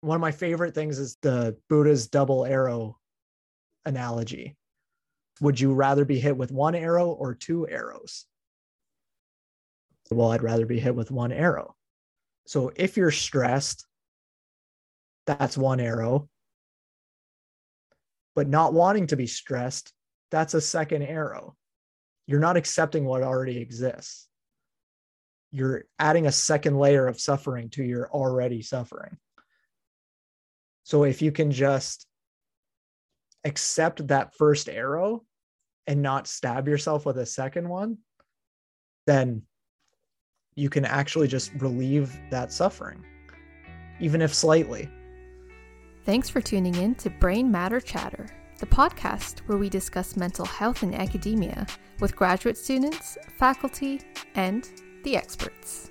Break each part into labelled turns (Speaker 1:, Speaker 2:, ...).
Speaker 1: one of my favorite things is the Buddha's double arrow analogy. Would you rather be hit with one arrow or two arrows? Well, I'd rather be hit with one arrow. So if you're stressed, that's one arrow. But not wanting to be stressed, that's a second arrow. You're not accepting what already exists. You're adding a second layer of suffering to your already suffering. So if you can just accept that first arrow and not stab yourself with a second one, then you can actually just relieve that suffering, even if slightly.
Speaker 2: Thanks for tuning in to Brain Matter Chatter, the podcast where we discuss mental health in academia with graduate students, faculty, and the experts.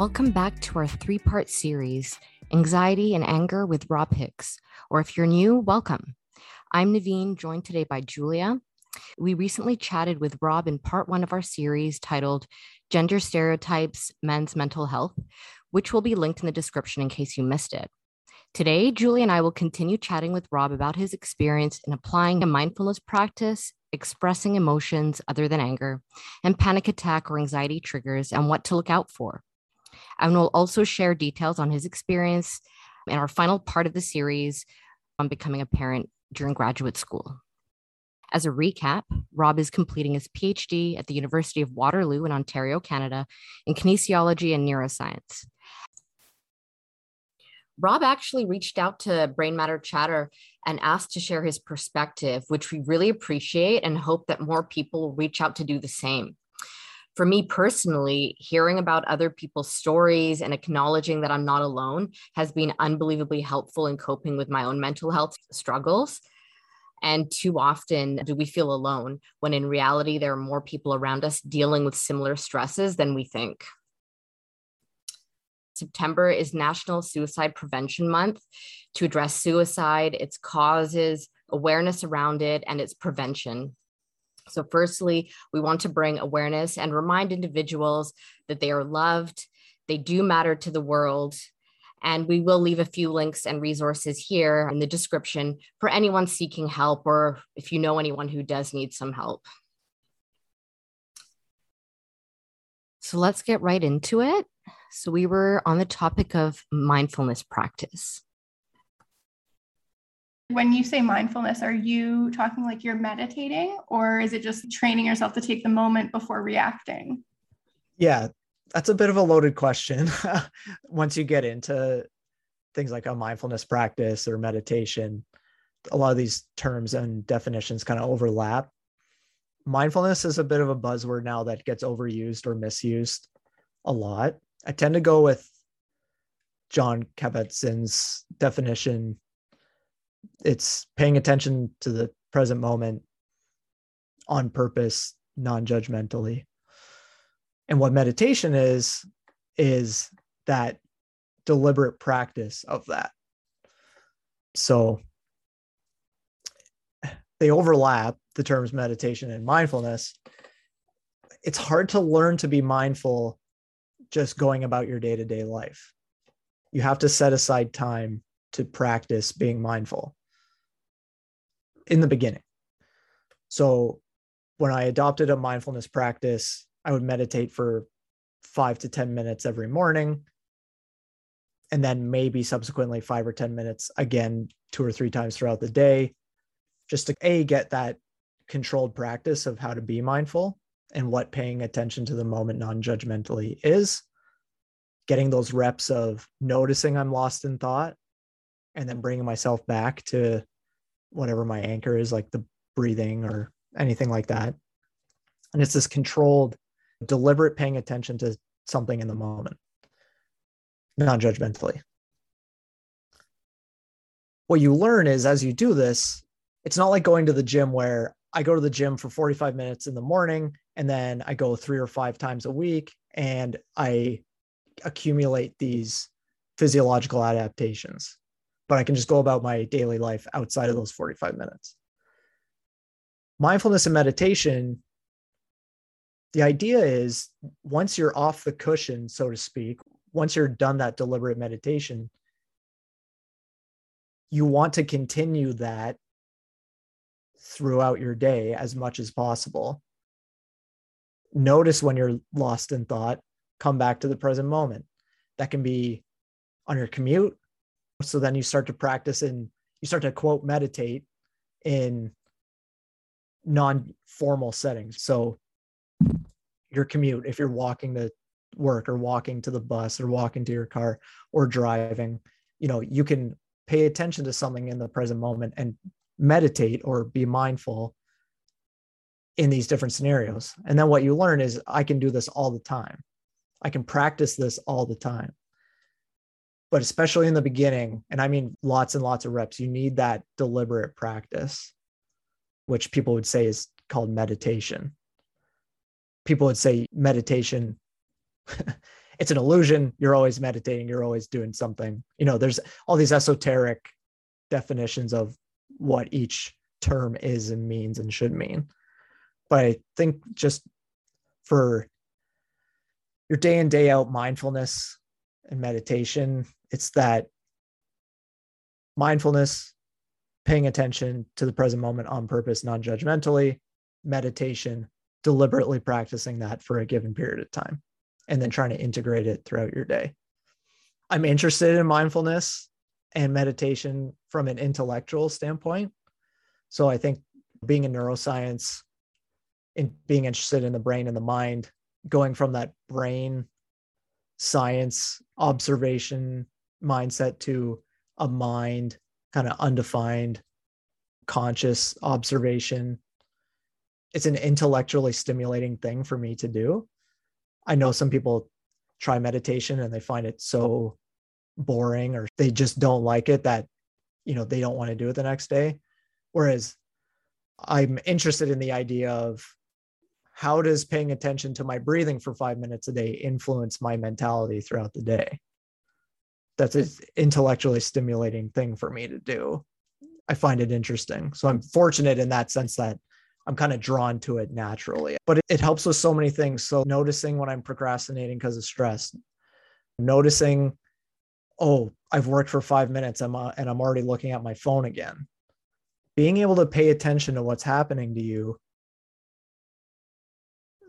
Speaker 3: Welcome back to our three part series, Anxiety and Anger with Rob Hicks. Or if you're new, welcome. I'm Naveen, joined today by Julia. We recently chatted with Rob in part one of our series titled Gender Stereotypes, Men's Mental Health, which will be linked in the description in case you missed it. Today, Julie and I will continue chatting with Rob about his experience in applying a mindfulness practice, expressing emotions other than anger, and panic attack or anxiety triggers, and what to look out for. And we'll also share details on his experience in our final part of the series on becoming a parent during graduate school. As a recap, Rob is completing his PhD at the University of Waterloo in Ontario, Canada, in kinesiology and neuroscience. Rob actually reached out to Brain Matter Chatter and asked to share his perspective, which we really appreciate and hope that more people will reach out to do the same. For me personally, hearing about other people's stories and acknowledging that I'm not alone has been unbelievably helpful in coping with my own mental health struggles. And too often do we feel alone when in reality, there are more people around us dealing with similar stresses than we think. September is National Suicide Prevention Month to address suicide, its causes, awareness around it, and its prevention. So, firstly, we want to bring awareness and remind individuals that they are loved, they do matter to the world, and we will leave a few links and resources here in the description for anyone seeking help or if you know anyone who does need some help. So let's get right into it. So, we were on the topic of mindfulness practice.
Speaker 4: When you say mindfulness, are you talking like you're meditating or is it just training yourself to take the moment before reacting?
Speaker 1: Yeah, that's a bit of a loaded question. Once you get into things like a mindfulness practice or meditation a lot of these terms and definitions kind of overlap. Mindfulness is a bit of a buzzword now that gets overused or misused a lot. I tend to go with Jon Kabat-Zinn's definition it's paying attention to the present moment on purpose non-judgmentally and what meditation is, is that deliberate practice of that. So they overlap the terms meditation and mindfulness. It's hard to learn to be mindful just going about your day to day life. You have to set aside time to practice being mindful in the beginning. So when I adopted a mindfulness practice I would meditate for five to 10 minutes every morning. And then maybe subsequently five or 10 minutes again, two or three times throughout the day, just to A, get that controlled practice of how to be mindful and what paying attention to the moment non judgmentally is. Getting those reps of noticing I'm lost in thought and then bringing myself back to whatever my anchor is, like the breathing or anything like that. And it's this controlled deliberate paying attention to something in the moment, non judgmentally. What you learn is as you do this, it's not like going to the gym where I go to the gym for 45 minutes in the morning and then I go three or five times a week and I accumulate these physiological adaptations. But I can just go about my daily life outside of those 45 minutes. Mindfulness and meditation the idea is once you're off the cushion, so to speak, once you're done that deliberate meditation, you want to continue that throughout your day as much as possible. Notice when you're lost in thought, come back to the present moment. That can be on your commute. So then you start to practice and you start to quote meditate in non formal settings. So your commute, if you're walking to work or walking to the bus or walking to your car or driving, you know, you can pay attention to something in the present moment and meditate or be mindful in these different scenarios. And then what you learn is I can do this all the time. I can practice this all the time. But especially in the beginning, and I mean lots and lots of reps, you need that deliberate practice, which people would say is called meditation. People would say meditation it's an illusion. You're always meditating you're always doing something. You know there's all these esoteric definitions of what each term is and means and should mean. But i think just for your day in day out mindfulness and meditation it's that mindfulness paying attention to the present moment on purpose non-judgmentally meditation deliberately practicing that for a given period of time and then trying to integrate it throughout your day. I'm interested in mindfulness and meditation from an intellectual standpoint. So I think being in neuroscience and being interested in the brain and the mind, going from that brain science observation mindset to a mind kind of undefined conscious observation it's an intellectually stimulating thing for me to do. I know some people try meditation and they find it so boring or they just don't like it that you know they don't want to do it the next day whereas i'm interested in the idea of how does paying attention to my breathing for 5 minutes a day influence my mentality throughout the day that's an intellectually stimulating thing for me to do i find it interesting so i'm fortunate in that sense that I'm kind of drawn to it naturally. But it, it helps with so many things. So noticing when I'm procrastinating because of stress, noticing, oh, I've worked for five minutes uh, and I'm already looking at my phone again. Being able to pay attention to what's happening to you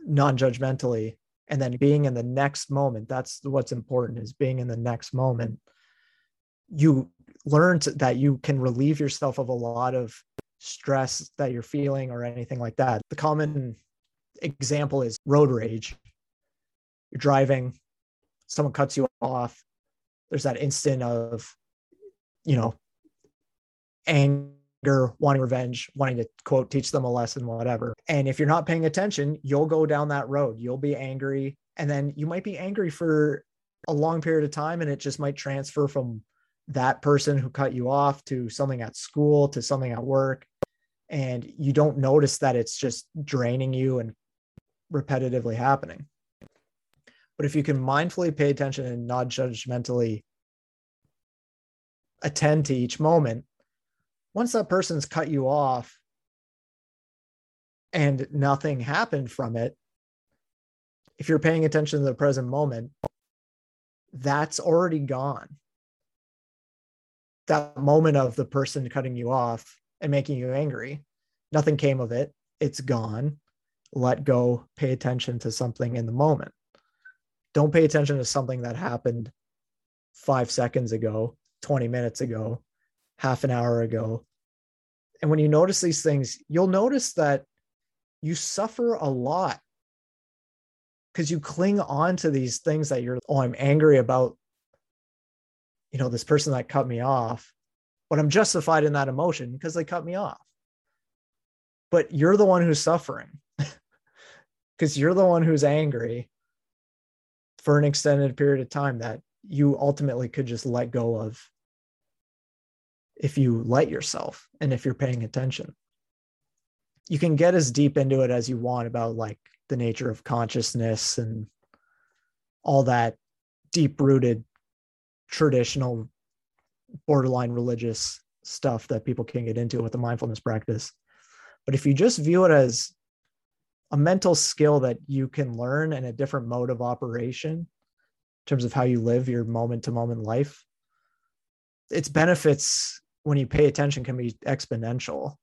Speaker 1: non-judgmentally and then being in the next moment that's what's important is being in the next moment you learn that you can relieve yourself of a lot of stress that you're feeling or anything like that. The common example is road rage. You're driving, someone cuts you off. There's that instant of, you know, anger, wanting revenge, wanting to quote, teach them a lesson, whatever. And if you're not paying attention, you'll go down that road. You'll be angry. And then you might be angry for a long period of time and it just might transfer from that person who cut you off to something at school to something at work and you don't notice that it's just draining you and repetitively happening but if you can mindfully pay attention and not judgmentally attend to each moment once that person's cut you off and nothing happened from it if you're paying attention to the present moment that's already gone that moment of the person cutting you off and making you angry. Nothing came of it. It's gone. Let go, pay attention to something in the moment. Don't pay attention to something that happened five seconds ago, 20 minutes ago, half an hour ago. And when you notice these things, you'll notice that you suffer a lot because you cling on to these things that you're, oh, I'm angry about you know, this person that cut me off, but I'm justified in that emotion because they cut me off. But you're the one who's suffering because you're the one who's angry for an extended period of time that you ultimately could just let go of if you let yourself and if you're paying attention. You can get as deep into it as you want about like the nature of consciousness and all that deep rooted traditional borderline religious stuff that people can get into with the mindfulness practice. But if you just view it as a mental skill that you can learn and a different mode of operation in terms of how you live your moment to moment life. Its benefits when you pay attention can be exponential.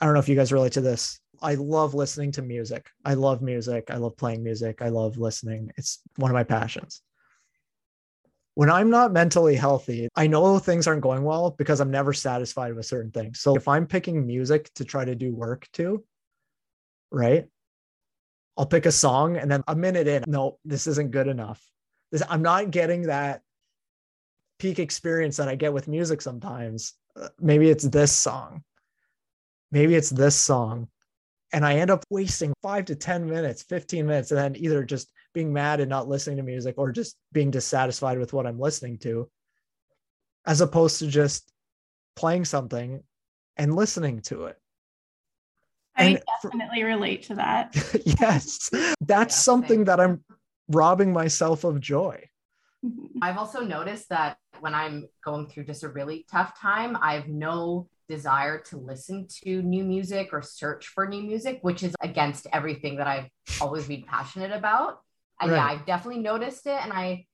Speaker 1: I don't know if you guys relate to this. I love listening to music. I love music. I love playing music. I love listening. It's one of my passions. When I'm not mentally healthy, I know things aren't going well because I'm never satisfied with certain things. So if I'm picking music to try to do work to, right? I'll pick a song and then a minute in, no, this isn't good enough. This, I'm not getting that peak experience that I get with music sometimes. Uh, maybe it's this song. Maybe it's this song and I end up wasting five to 10 minutes, 15 minutes, and then either just being mad and not listening to music or just being dissatisfied with what I'm listening to, as opposed to just playing something and listening to it.
Speaker 4: I definitely for, relate to that.
Speaker 1: yes, that's yeah, something that I'm robbing myself of joy.
Speaker 3: I've also noticed that when I'm going through just a really tough time, I have no desire to listen to new music or search for new music, which is against everything that I've always been passionate about. And right. yeah, I've definitely noticed it. And I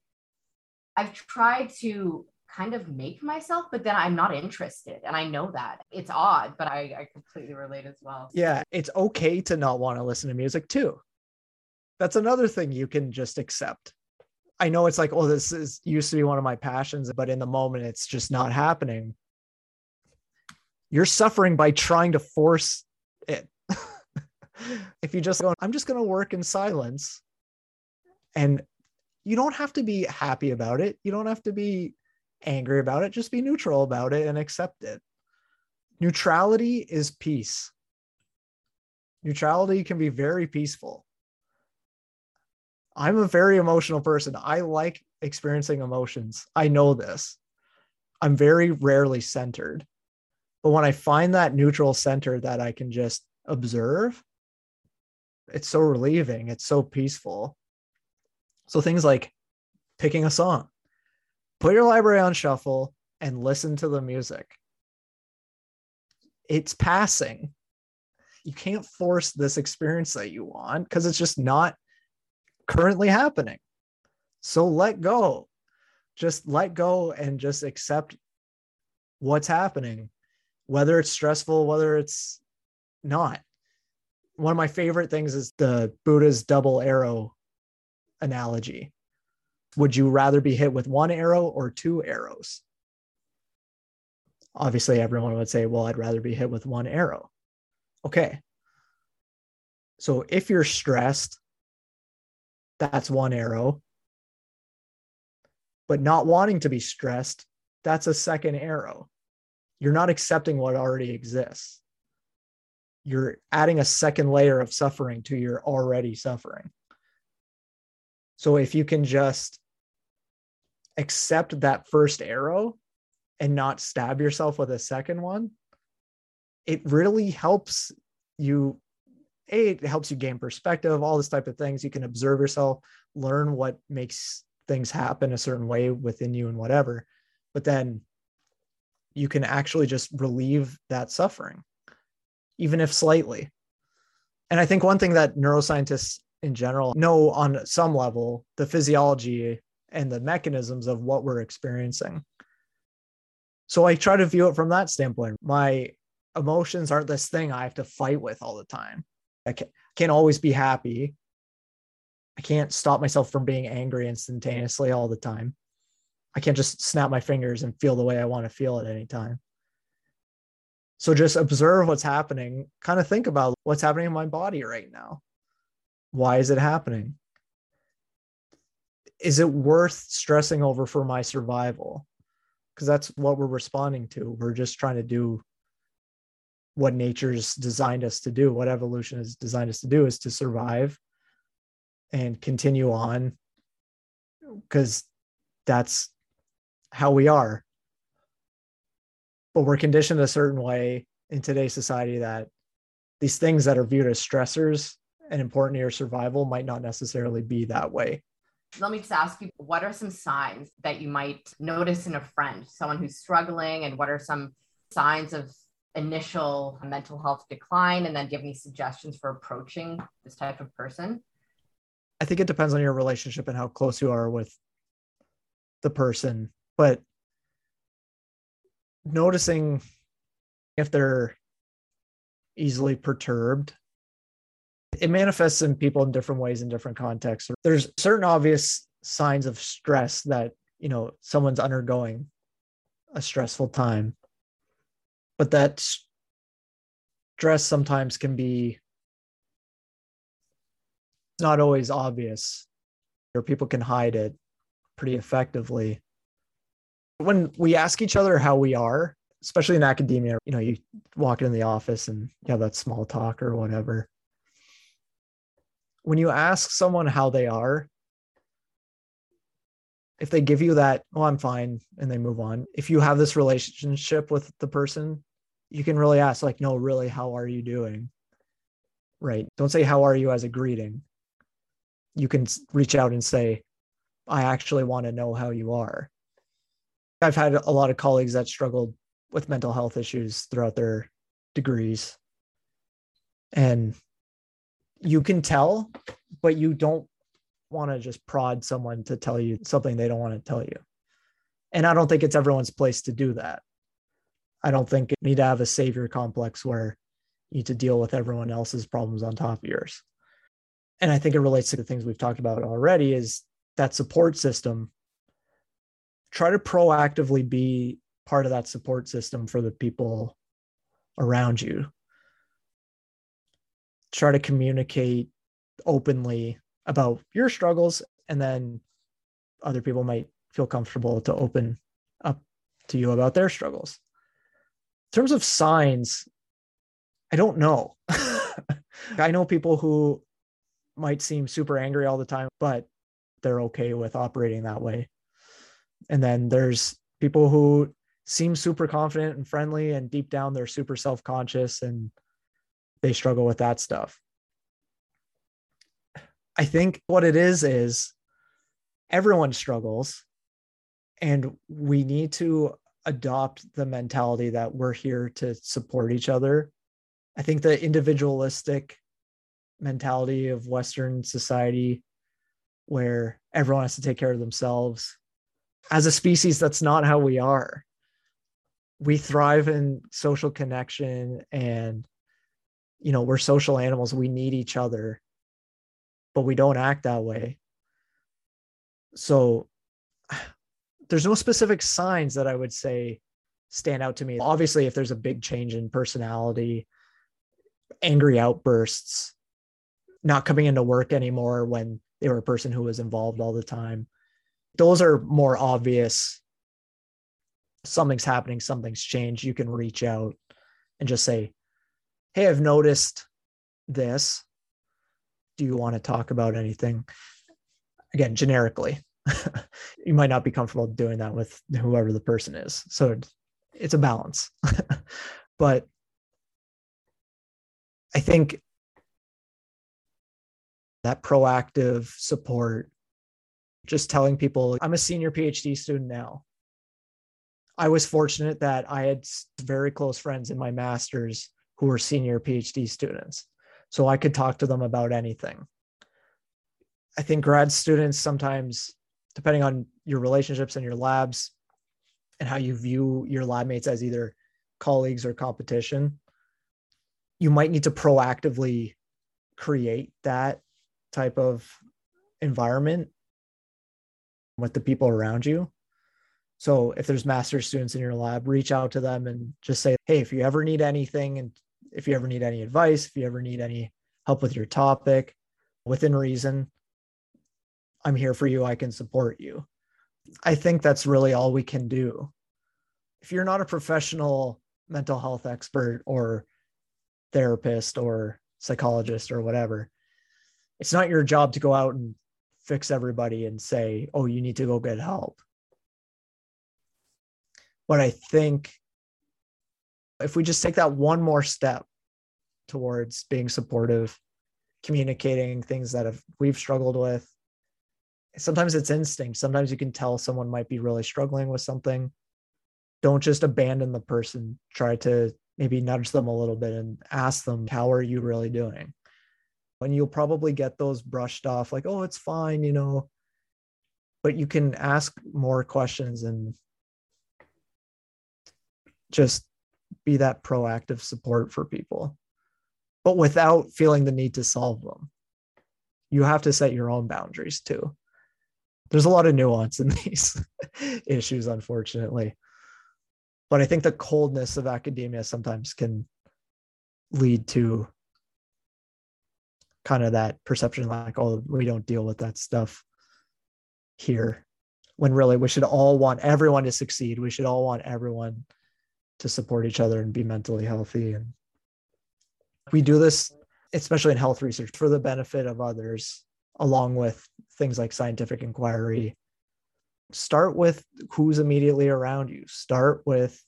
Speaker 3: I've tried to kind of make myself, but then I'm not interested. And I know that it's odd, but I, I completely relate as well.
Speaker 1: Yeah, it's okay to not want to listen to music too. That's another thing you can just accept. I know it's like, oh, this is used to be one of my passions, but in the moment, it's just not happening you're suffering by trying to force it. if you just go, I'm just going to work in silence. And you don't have to be happy about it. You don't have to be angry about it. Just be neutral about it and accept it. Neutrality is peace. Neutrality can be very peaceful. I'm a very emotional person. I like experiencing emotions. I know this. I'm very rarely centered. But when I find that neutral center that I can just observe, it's so relieving. It's so peaceful. So things like picking a song, put your library on shuffle and listen to the music. It's passing. You can't force this experience that you want because it's just not currently happening. So let go. Just let go and just accept what's happening whether it's stressful, whether it's not. One of my favorite things is the Buddha's double arrow analogy. Would you rather be hit with one arrow or two arrows? Obviously, everyone would say, well, I'd rather be hit with one arrow. Okay. So if you're stressed, that's one arrow. But not wanting to be stressed, that's a second arrow you're not accepting what already exists. You're adding a second layer of suffering to your already suffering. So if you can just accept that first arrow and not stab yourself with a second one, it really helps you. A, it helps you gain perspective, all this type of things. You can observe yourself, learn what makes things happen a certain way within you and whatever. But then you can actually just relieve that suffering, even if slightly. And I think one thing that neuroscientists in general know on some level the physiology and the mechanisms of what we're experiencing. So I try to view it from that standpoint. My emotions aren't this thing I have to fight with all the time. I can't, always be happy. I can't stop myself from being angry instantaneously all the time. I can't just snap my fingers and feel the way I want to feel at any time. So just observe what's happening, kind of think about what's happening in my body right now. Why is it happening? Is it worth stressing over for my survival? Because that's what we're responding to. We're just trying to do what nature's designed us to do, what evolution has designed us to do is to survive and continue on because that's how we are. But we're conditioned a certain way in today's society that these things that are viewed as stressors and important to your survival might not necessarily be that way.
Speaker 3: Let me just ask you what are some signs that you might notice in a friend, someone who's struggling, and what are some signs of initial mental health decline? And then have any suggestions for approaching this type of person?
Speaker 1: I think it depends on your relationship and how close you are with the person. But noticing if they're easily perturbed it manifests in people in different ways in different contexts there's certain obvious signs of stress that you know someone's undergoing a stressful time but that stress sometimes can be not always obvious or people can hide it pretty effectively. When we ask each other how we are especially in academia you know you walk in the office and you have that small talk or whatever. When you ask someone how they are if they give you that oh i'm fine and they move on. If you have this relationship with the person you can really ask like no really how are you doing? Right? Don't say how are you? as a greeting. You can reach out and say i actually want to know how you are. I've had a lot of colleagues that struggled with mental health issues throughout their degrees. And you can tell but you don't want to just prod someone to tell you something they don't want to tell you. And i don't think it's everyone's place to do that. I don't think you need to have a savior complex where you need to deal with everyone else's problems on top of yours. And i think it relates to the things we've talked about already is that support system. Try to proactively be part of that support system for the people around you. Try to communicate openly about your struggles, and then other people might feel comfortable to open up to you about their struggles. In terms of signs, I don't know. I know people who might seem super angry all the time, but they're okay with operating that way. And then there's people who seem super confident and friendly and deep down they're super self-conscious and they struggle with that stuff i think what it is is everyone struggles and we need to adopt the mentality that we're here to support each other. I think the individualistic mentality of western society where everyone has to take care of themselves. As a species that's not how we are. We thrive in social connection and you know we're social animals. We need each other but we don't act that way. So there's no specific signs that i would say stand out to me. Obviously if there's a big change in personality angry outbursts not coming into work anymore when they were a person who was involved all the time those are more obvious. Something's happening, something's changed, you can reach out and just say, Hey, I've noticed this. Do you want to talk about anything? Again, generically, you might not be comfortable doing that with whoever the person is. So it's a balance. but I think that proactive support, just telling people, I'm a senior PhD student now. I was fortunate that I had very close friends in my master's who were senior PhD students. So I could talk to them about anything. I think grad students sometimes, depending on your relationships and your labs and how you view your lab mates as either colleagues or competition, you might need to proactively create that type of environment with the people around you so if there's master students in your lab, reach out to them and just say, hey, if you ever need anything and if you ever need any advice, if you ever need any help with your topic within reason, I'm here for you. I can support you. I think that's really all we can do. If you're not a professional mental health expert or therapist or psychologist or whatever, it's not your job to go out and fix everybody and say, oh, you need to go get help. But I think if we just take that one more step towards being supportive, communicating things that have, we've struggled with, sometimes it's instinct. Sometimes you can tell someone might be really struggling with something. Don't just abandon the person. Try to maybe nudge them a little bit and ask them, How are you really doing? And you'll probably get those brushed off like, Oh, it's fine, you know. But you can ask more questions and just be that proactive support for people, but without feeling the need to solve them. You have to set your own boundaries too. There's a lot of nuance in these issues, unfortunately but I think the coldness of academia sometimes can lead to kind of that perception like, oh, we don't deal with that stuff here. When really we should all want everyone to succeed. We should all want everyone to support each other and be mentally healthy. And we do this, especially in health research, for the benefit of others, along with things like scientific inquiry. Start with who's immediately around you. Start with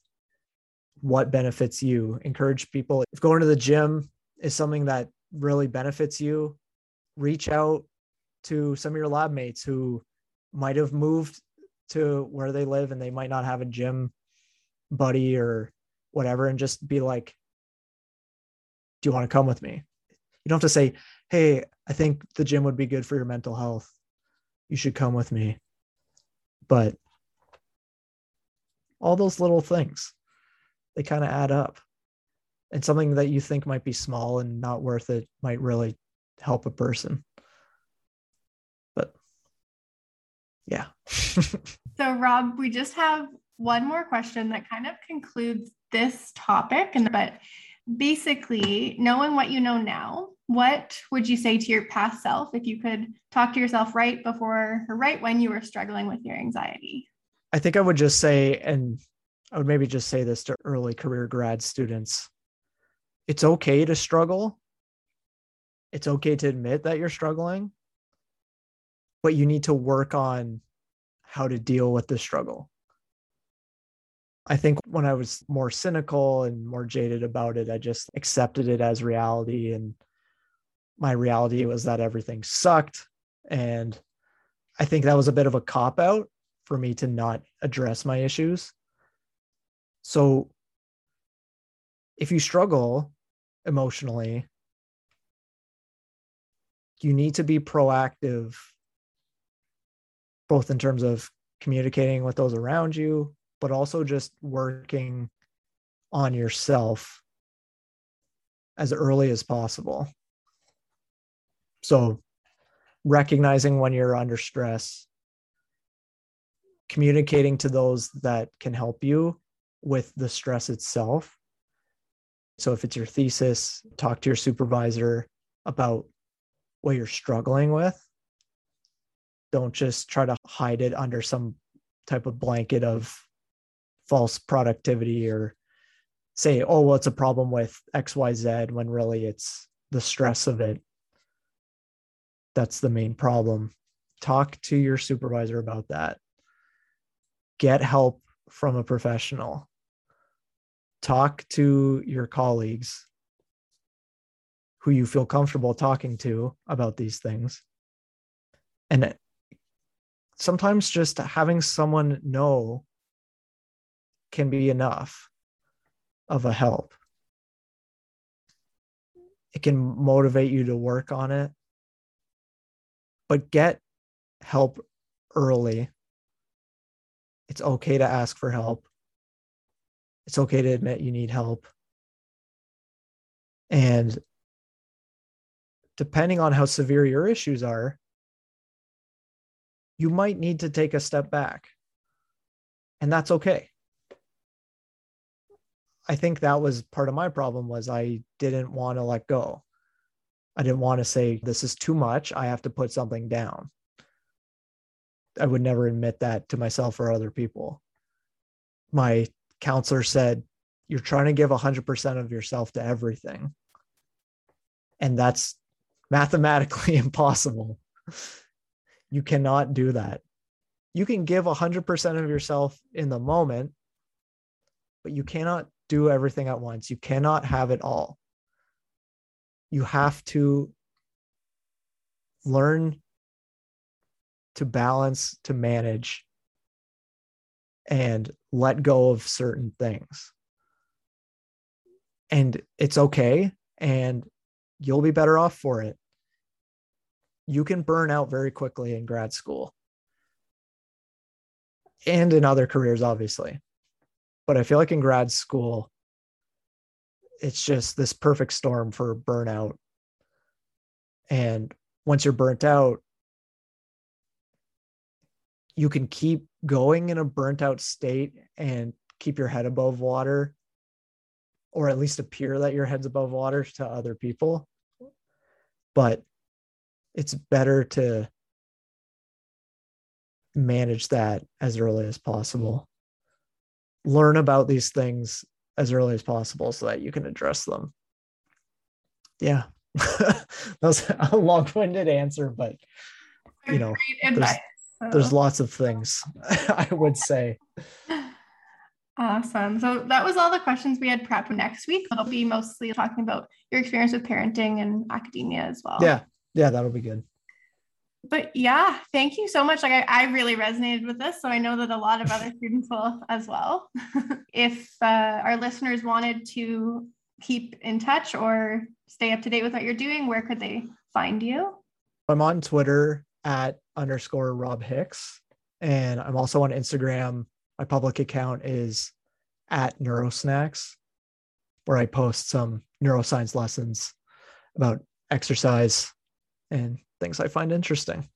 Speaker 1: what benefits you. Encourage people. If going to the gym is something that really benefits you reach out to some of your lab mates who might have moved to where they live and they might not have a gym buddy or whatever and just be like do you want to come with me? You don't have to say hey i think the gym would be good for your mental health. You should come with me. But all those little things they kind of add up. And something that you think might be small and not worth it might really help a person. But yeah.
Speaker 4: So rob we just have one more question that kind of concludes this topic and but basically knowing what you know now what would you say to your past self if you could talk to yourself right before or right when you were struggling with your anxiety?
Speaker 1: I think I would just say, and I would maybe just say this to early career grad students it's okay to struggle. It's okay to admit that you're struggling, but you need to work on how to deal with the struggle. I think when I was more cynical and more jaded about it, I just accepted it as reality and my reality was that everything sucked. And I think that was a bit of a cop out for me to not address my issues. So if you struggle emotionally, you need to be proactive, both in terms of communicating with those around you, but also just working on yourself as early as possible. So, recognizing when you're under stress, communicating to those that can help you with the stress itself. So, if it's your thesis, talk to your supervisor about what you're struggling with. Don't just try to hide it under some type of blanket of false productivity or say, oh, well, it's a problem with XYZ when really it's the stress of it that's the main problem. Talk to your supervisor about that. Get help from a professional. Talk to your colleagues who you feel comfortable talking to about these things. And sometimes just having someone know can be enough of a help. It can motivate you to work on it but get help early. It's okay to ask for help. It's okay to admit you need help. And depending on how severe your issues are, you might need to take a step back. And that's okay. I think that was part of my problem was I didn't want to let go. I didn't want to say, this is too much. I have to put something down. I would never admit that to myself or other people. My counselor said, You're trying to give 100% of yourself to everything. And that's mathematically impossible. You cannot do that. You can give 100% of yourself in the moment, but you cannot do everything at once. You cannot have it all you have to learn to balance, to manage, and let go of certain things. and it's okay and you'll be better off for it you can burn out very quickly in grad school and in other careers obviously but i feel like in grad school it's just this perfect storm for burnout. And once you're burnt out you can keep going in a burnt out state and keep your head above water or at least appear that your head's above water to other people. But it's better to manage that as early as possible learn about these things as early as possible so that you can address them yeah that was a long-winded answer but you know there's, there's lots of things i would say
Speaker 4: Awesome. So that was all the questions we had prepped next week. I'll be mostly talking about your experience with parenting and academia as well.
Speaker 1: Yeah. Yeah, that'll be good.
Speaker 4: But yeah, thank you so much. Like I, I really resonated with this. So I know that a lot of other students will as well. if uh, our listeners wanted to keep in touch or stay up to date with what you're doing, where could they find you?
Speaker 1: I'm on Twitter at underscore Rob Hicks. And I'm also on Instagram my public account is at neurosnacks where i post some neuroscience lessons about exercise and things i find interesting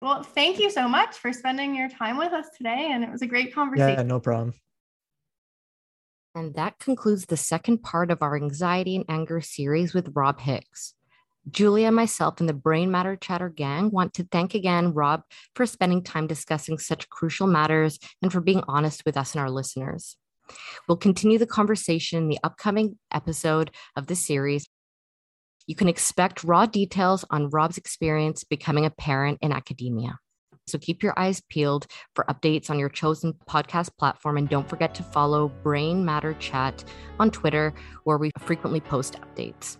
Speaker 4: well thank you so much for spending your time with us today and it was a great conversation
Speaker 1: yeah no problem
Speaker 3: and that concludes the second part of our anxiety and anger series with rob hicks Julia, myself, and the Brain Matter Chatter gang want to thank again Rob for spending time discussing such crucial matters and for being honest with us and our listeners. We'll continue the conversation in the upcoming episode of the series. You can expect raw details on Rob's experience becoming a parent in academia. So keep your eyes peeled for updates on your chosen podcast platform. And don't forget to follow Brain Matter Chat on Twitter, where we frequently post updates.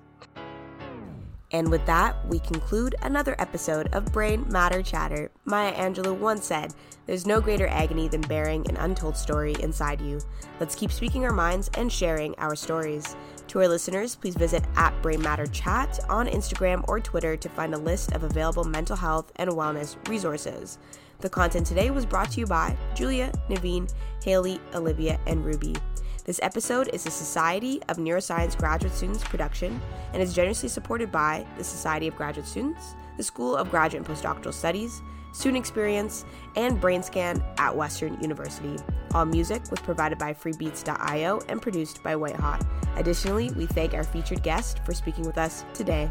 Speaker 5: And with that, we conclude another episode of Brain Matter Chatter. Maya Angelou once said, There's no greater agony than bearing an untold story inside you. Let's keep speaking our minds and sharing our stories. To our listeners, please visit at Brain Matter Chat on Instagram or Twitter to find a list of available mental health and wellness resources. The content today was brought to you by Julia, Naveen, Haley, Olivia, and Ruby. This episode is a Society of Neuroscience Graduate Students production and is generously supported by the Society of Graduate Students, the School of Graduate and Postdoctoral Studies, Student Experience, and BrainsCAN at Western University. All music was provided by freebeats.io and produced by White Hot. Additionally, we thank our featured guest for speaking with us today.